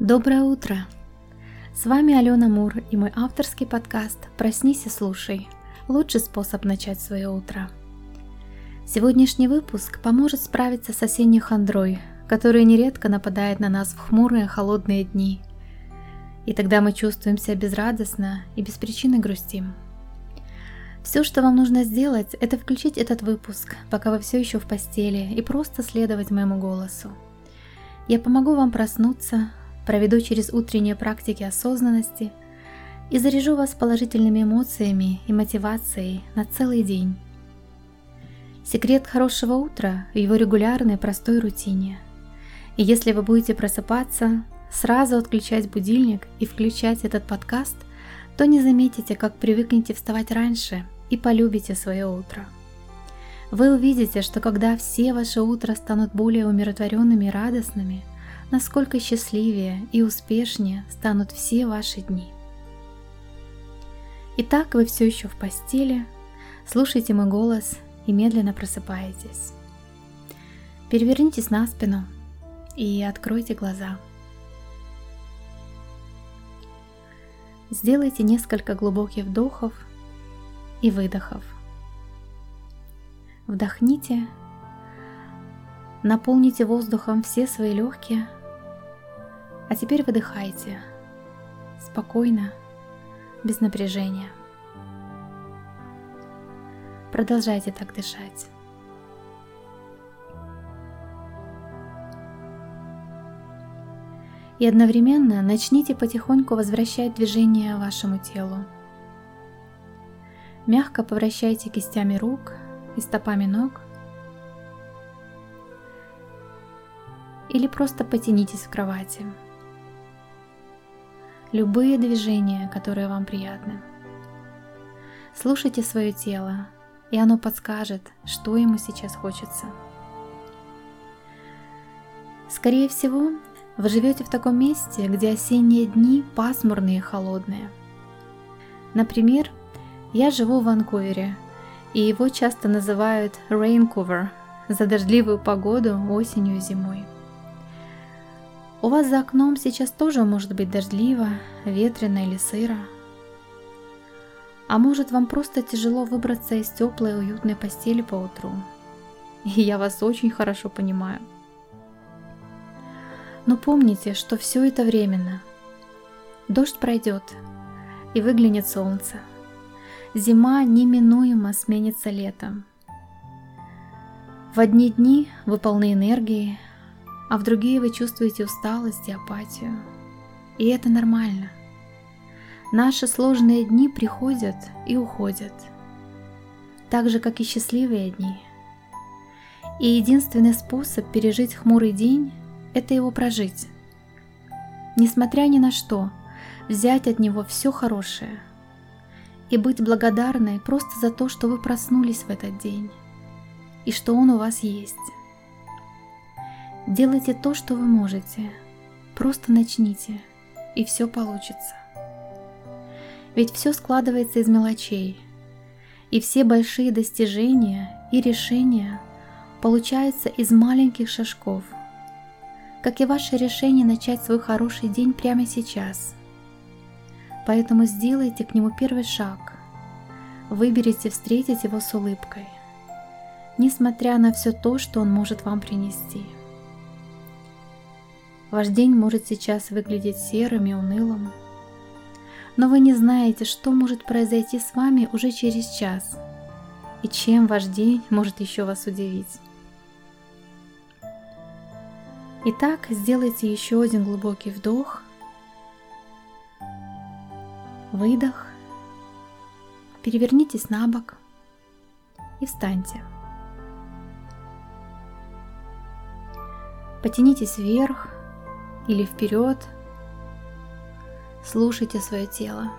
Доброе утро! С вами Алена Мур и мой авторский подкаст «Проснись и слушай» – лучший способ начать свое утро. Сегодняшний выпуск поможет справиться с осенней хандрой, которая нередко нападает на нас в хмурые холодные дни. И тогда мы чувствуем себя безрадостно и без причины грустим. Все, что вам нужно сделать, это включить этот выпуск, пока вы все еще в постели, и просто следовать моему голосу. Я помогу вам проснуться, проведу через утренние практики осознанности и заряжу вас положительными эмоциями и мотивацией на целый день. Секрет хорошего утра в его регулярной простой рутине. И если вы будете просыпаться, сразу отключать будильник и включать этот подкаст, то не заметите, как привыкнете вставать раньше и полюбите свое утро. Вы увидите, что когда все ваши утра станут более умиротворенными и радостными – насколько счастливее и успешнее станут все ваши дни. Итак, вы все еще в постели, слушайте мой голос и медленно просыпаетесь. Перевернитесь на спину и откройте глаза. Сделайте несколько глубоких вдохов и выдохов. Вдохните, наполните воздухом все свои легкие – а теперь выдыхайте. Спокойно, без напряжения. Продолжайте так дышать. И одновременно начните потихоньку возвращать движение вашему телу. Мягко повращайте кистями рук и стопами ног. Или просто потянитесь в кровати любые движения, которые вам приятны. Слушайте свое тело, и оно подскажет, что ему сейчас хочется. Скорее всего, вы живете в таком месте, где осенние дни пасмурные и холодные. Например, я живу в Ванкувере, и его часто называют Raincover за дождливую погоду осенью и зимой. У вас за окном сейчас тоже может быть дождливо, ветрено или сыро. А может вам просто тяжело выбраться из теплой уютной постели по утру. И я вас очень хорошо понимаю. Но помните, что все это временно. Дождь пройдет, и выглянет солнце. Зима неминуемо сменится летом. В одни дни вы полны энергии, а в другие вы чувствуете усталость и апатию. И это нормально. Наши сложные дни приходят и уходят, так же, как и счастливые дни. И единственный способ пережить хмурый день – это его прожить. Несмотря ни на что, взять от него все хорошее и быть благодарной просто за то, что вы проснулись в этот день и что он у вас есть. Делайте то, что вы можете. Просто начните, и все получится. Ведь все складывается из мелочей, и все большие достижения и решения получаются из маленьких шажков, как и ваше решение начать свой хороший день прямо сейчас. Поэтому сделайте к нему первый шаг. Выберите встретить его с улыбкой, несмотря на все то, что он может вам принести. Ваш день может сейчас выглядеть серым и унылым, но вы не знаете, что может произойти с вами уже через час. И чем ваш день может еще вас удивить. Итак, сделайте еще один глубокий вдох, выдох, перевернитесь на бок и встаньте. Потянитесь вверх, или вперед. Слушайте свое тело.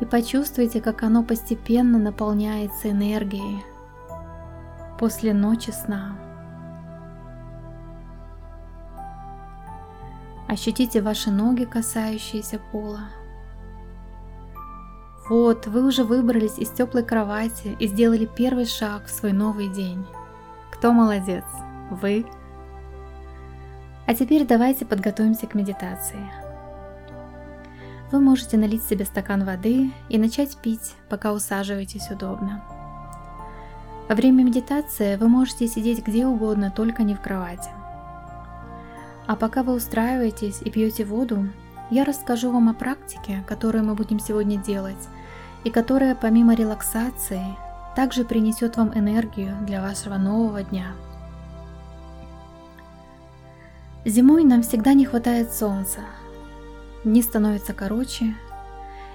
И почувствуйте, как оно постепенно наполняется энергией после ночи сна. Ощутите ваши ноги, касающиеся пола. Вот, вы уже выбрались из теплой кровати и сделали первый шаг в свой новый день. Кто молодец? Вы А теперь давайте подготовимся к медитации. Вы можете налить себе стакан воды и начать пить, пока усаживаетесь удобно. Во время медитации вы можете сидеть где угодно, только не в кровати. А пока вы устраиваетесь и пьете воду, я расскажу вам о практике, которую мы будем сегодня делать, и которая помимо релаксации также принесет вам энергию для вашего нового дня. Зимой нам всегда не хватает солнца. Дни становятся короче,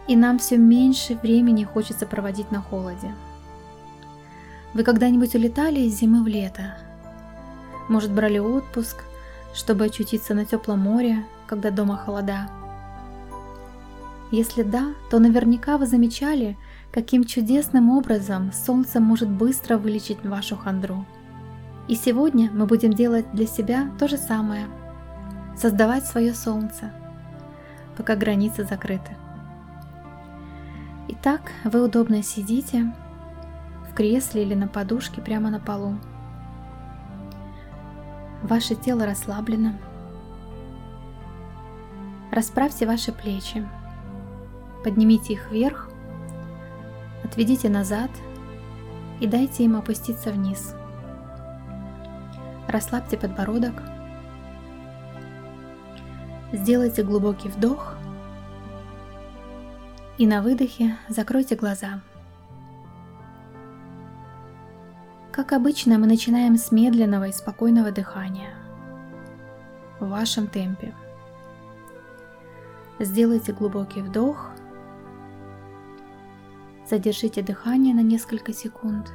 и нам все меньше времени хочется проводить на холоде. Вы когда-нибудь улетали из зимы в лето? Может, брали отпуск, чтобы очутиться на теплом море, когда дома холода? Если да, то наверняка вы замечали, каким чудесным образом солнце может быстро вылечить вашу хандру. И сегодня мы будем делать для себя то же самое. Создавать свое солнце, пока границы закрыты. Итак, вы удобно сидите в кресле или на подушке прямо на полу. Ваше тело расслаблено. Расправьте ваши плечи. Поднимите их вверх, отведите назад и дайте им опуститься вниз. Расслабьте подбородок. Сделайте глубокий вдох. И на выдохе закройте глаза. Как обычно, мы начинаем с медленного и спокойного дыхания в вашем темпе. Сделайте глубокий вдох. Задержите дыхание на несколько секунд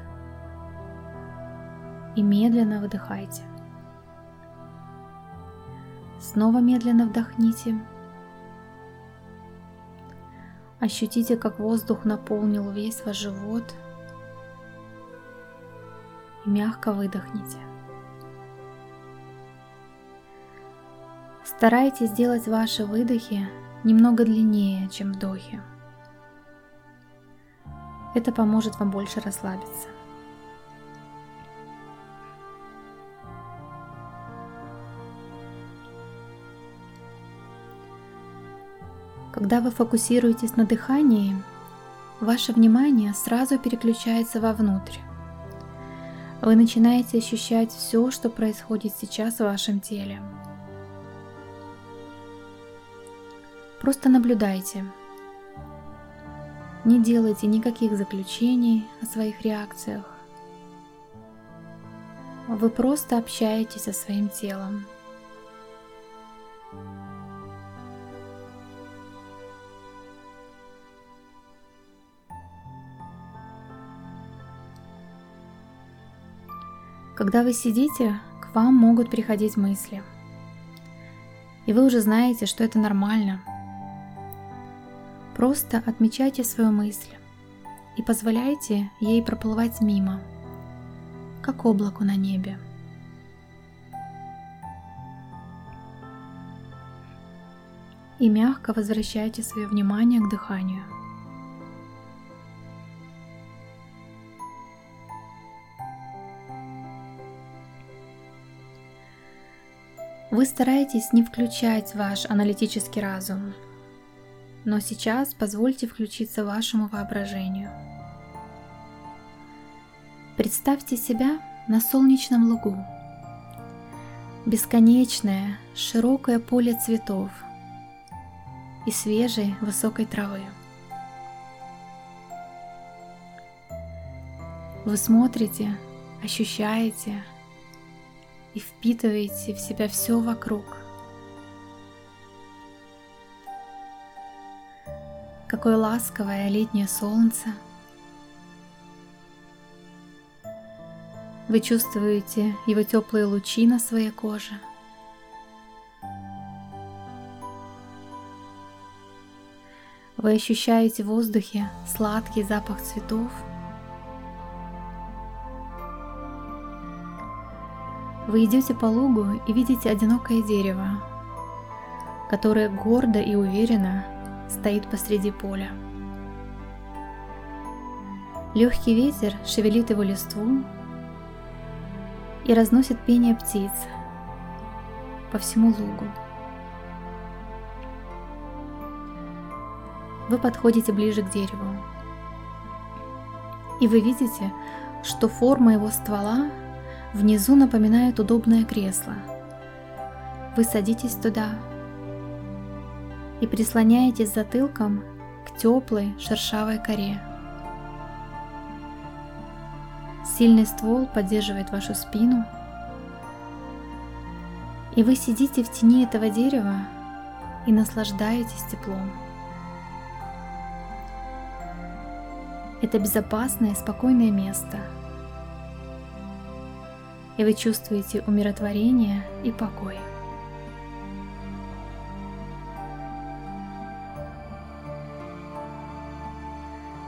и медленно выдыхайте. Снова медленно вдохните. Ощутите, как воздух наполнил весь ваш живот. И мягко выдохните. Старайтесь сделать ваши выдохи немного длиннее, чем вдохи. Это поможет вам больше расслабиться. Когда вы фокусируетесь на дыхании, ваше внимание сразу переключается вовнутрь. Вы начинаете ощущать все, что происходит сейчас в вашем теле. Просто наблюдайте. Не делайте никаких заключений о своих реакциях. Вы просто общаетесь со своим телом. Когда вы сидите, к вам могут приходить мысли. И вы уже знаете, что это нормально. Просто отмечайте свою мысль и позволяйте ей проплывать мимо, как облаку на небе. И мягко возвращайте свое внимание к дыханию. Вы стараетесь не включать ваш аналитический разум, но сейчас позвольте включиться вашему воображению. Представьте себя на солнечном лугу. Бесконечное, широкое поле цветов и свежей высокой травы. Вы смотрите, ощущаете, и впитываете в себя все вокруг. Какое ласковое летнее солнце. Вы чувствуете его теплые лучи на своей коже. Вы ощущаете в воздухе сладкий запах цветов – Вы идете по лугу и видите одинокое дерево, которое гордо и уверенно стоит посреди поля. Легкий ветер шевелит его листву и разносит пение птиц. по всему лугу. Вы подходите ближе к дереву, и вы видите, что форма его ствола внизу напоминает удобное кресло. Вы садитесь туда и прислоняетесь затылком к теплой шершавой коре. Сильный ствол поддерживает вашу спину, и вы сидите в тени этого дерева и наслаждаетесь теплом. Это безопасное, спокойное место. И вы чувствуете умиротворение и покой.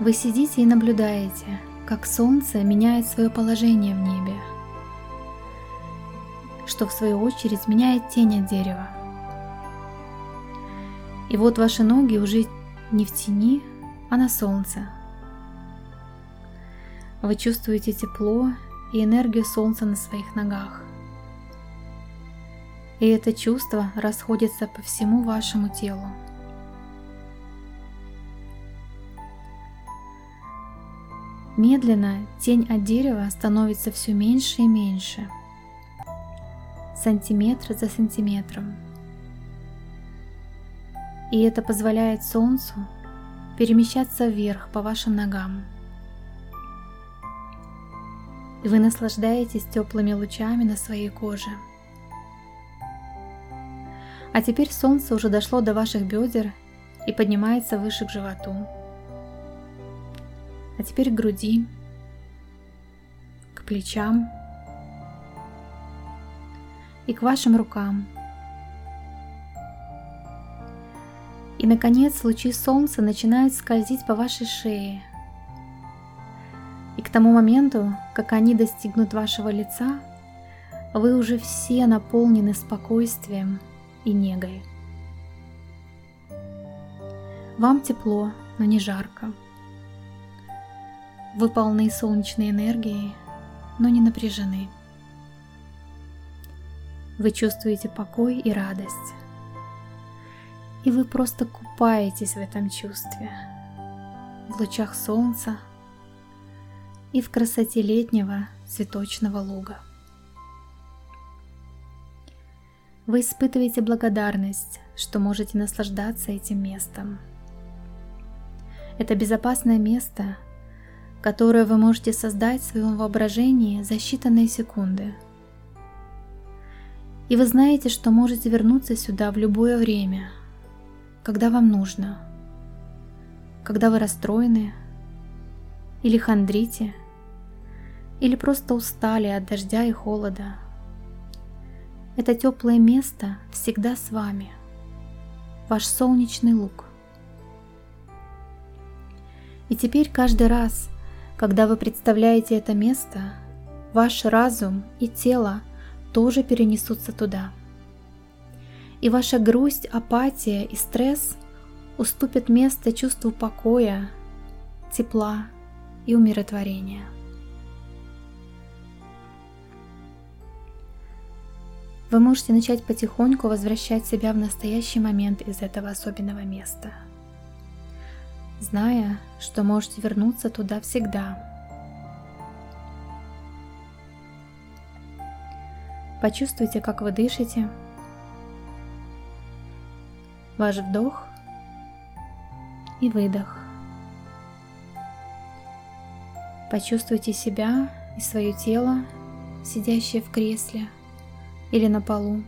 Вы сидите и наблюдаете, как солнце меняет свое положение в небе, что в свою очередь меняет тень от дерева. И вот ваши ноги уже не в тени, а на солнце – вы чувствуете тепло и энергию солнца на своих ногах. И это чувство расходится по всему вашему телу. Медленно тень от дерева становится все меньше и меньше, сантиметр за сантиметром. И это позволяет солнцу перемещаться вверх по вашим ногам и вы наслаждаетесь теплыми лучами на своей коже. А теперь солнце уже дошло до ваших бедер и поднимается выше к животу. А теперь к груди, к плечам и к вашим рукам. И, наконец, лучи солнца начинают скользить по вашей шее – тому моменту, как они достигнут вашего лица, вы уже все наполнены спокойствием и негой. Вам тепло, но не жарко. Вы полны солнечной энергией, но не напряжены. Вы чувствуете покой и радость. И вы просто купаетесь в этом чувстве, в лучах солнца, и в красоте летнего цветочного луга. Вы испытываете благодарность, что можете наслаждаться этим местом. Это безопасное место, которое вы можете создать в своем воображении за считанные секунды. И вы знаете, что можете вернуться сюда в любое время, когда вам нужно, когда вы расстроены или хандрите – или просто устали от дождя и холода. Это теплое место всегда с вами, ваш солнечный луг. И теперь каждый раз, когда вы представляете это место, ваш разум и тело тоже перенесутся туда. И ваша грусть, апатия и стресс уступят место чувству покоя, тепла и умиротворения. Вы можете начать потихоньку возвращать себя в настоящий момент из этого особенного места, зная, что можете вернуться туда всегда. Почувствуйте, как вы дышите. Ваш вдох и выдох. Почувствуйте себя и свое тело, сидящее в кресле – или на полу.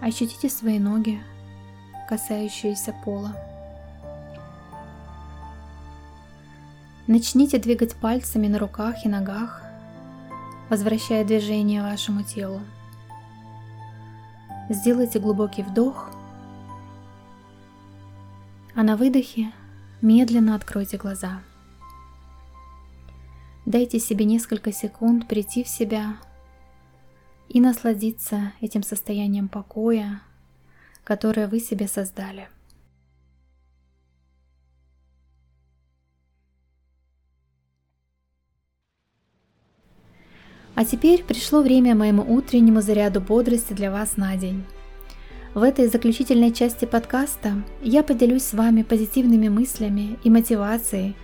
Ощутите свои ноги, касающиеся пола. Начните двигать пальцами на руках и ногах, возвращая движение вашему телу. Сделайте глубокий вдох, а на выдохе медленно откройте глаза. Дайте себе несколько секунд прийти в себя и насладиться этим состоянием покоя, которое вы себе создали. А теперь пришло время моему утреннему заряду бодрости для вас на день. В этой заключительной части подкаста я поделюсь с вами позитивными мыслями и мотивацией,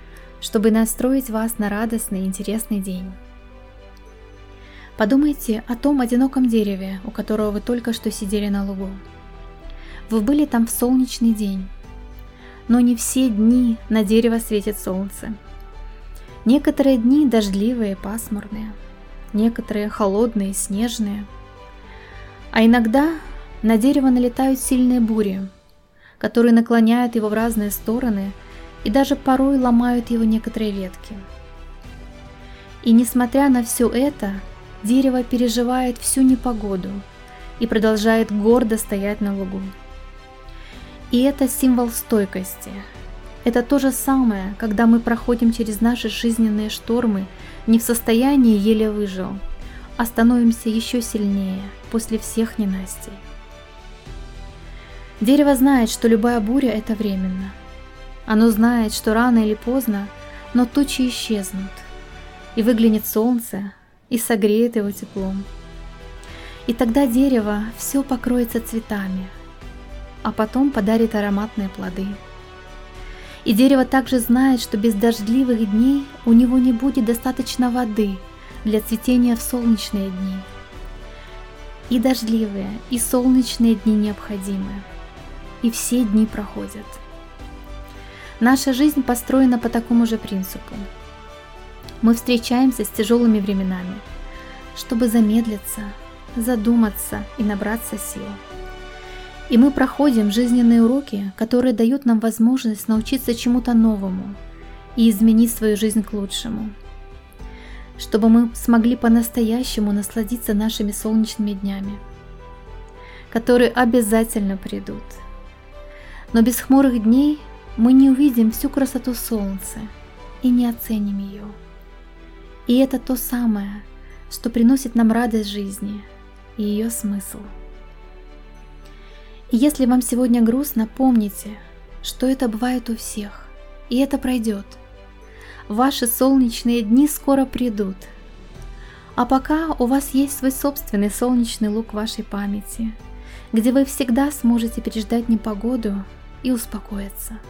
чтобы настроить вас на радостный и интересный день. Подумайте о том одиноком дереве, у которого вы только что сидели на лугу. Вы были там в солнечный день, но не все дни на дерево светит солнце. Некоторые дни дождливые, пасмурные – некоторые холодные, снежные. А иногда на дерево налетают сильные бури, которые наклоняют его в разные стороны и даже порой ломают его некоторые ветки. И несмотря на все это, дерево переживает всю непогоду и продолжает гордо стоять на лугу. И это символ стойкости. Это то же самое, когда мы проходим через наши жизненные штормы не в состоянии еле выжил, а становимся еще сильнее после всех ненастей. Дерево знает, что любая буря – это временно. Оно знает, что рано или поздно, но тучи исчезнут, и выглянет солнце, и согреет его теплом. И тогда дерево все покроется цветами, а потом подарит ароматные плоды – и дерево также знает, что без дождливых дней у него не будет достаточно воды для цветения в солнечные дни. И дождливые, и солнечные дни необходимы. И все дни проходят. Наша жизнь построена по такому же принципу. Мы встречаемся с тяжелыми временами, чтобы замедлиться, задуматься и набраться сил. И мы проходим жизненные уроки, которые дают нам возможность научиться чему-то новому и изменить свою жизнь к лучшему. Чтобы мы смогли по-настоящему насладиться нашими солнечными днями, которые обязательно придут. Но без хмурых дней мы не увидим всю красоту солнца и не оценим ее. И это то самое, что приносит нам радость жизни и ее смысл – и если вам сегодня грустно, помните, что это бывает у всех, и это пройдет. Ваши солнечные дни скоро придут. А пока у вас есть свой собственный солнечный лук вашей памяти, где вы всегда сможете переждать непогоду и успокоиться.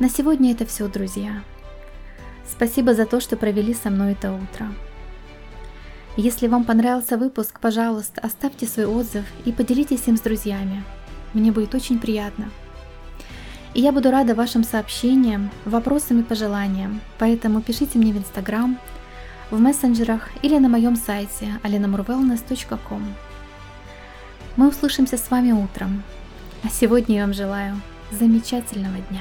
На сегодня это все, друзья. Спасибо за то, что провели со мной это утро. Если вам понравился выпуск, пожалуйста, оставьте свой отзыв и поделитесь им с друзьями. Мне будет очень приятно. И я буду рада вашим сообщениям, вопросам и пожеланиям, поэтому пишите мне в Инстаграм, в мессенджерах или на моем сайте alenamurwellness.com. Мы услышимся с вами утром, а сегодня я вам желаю замечательного дня.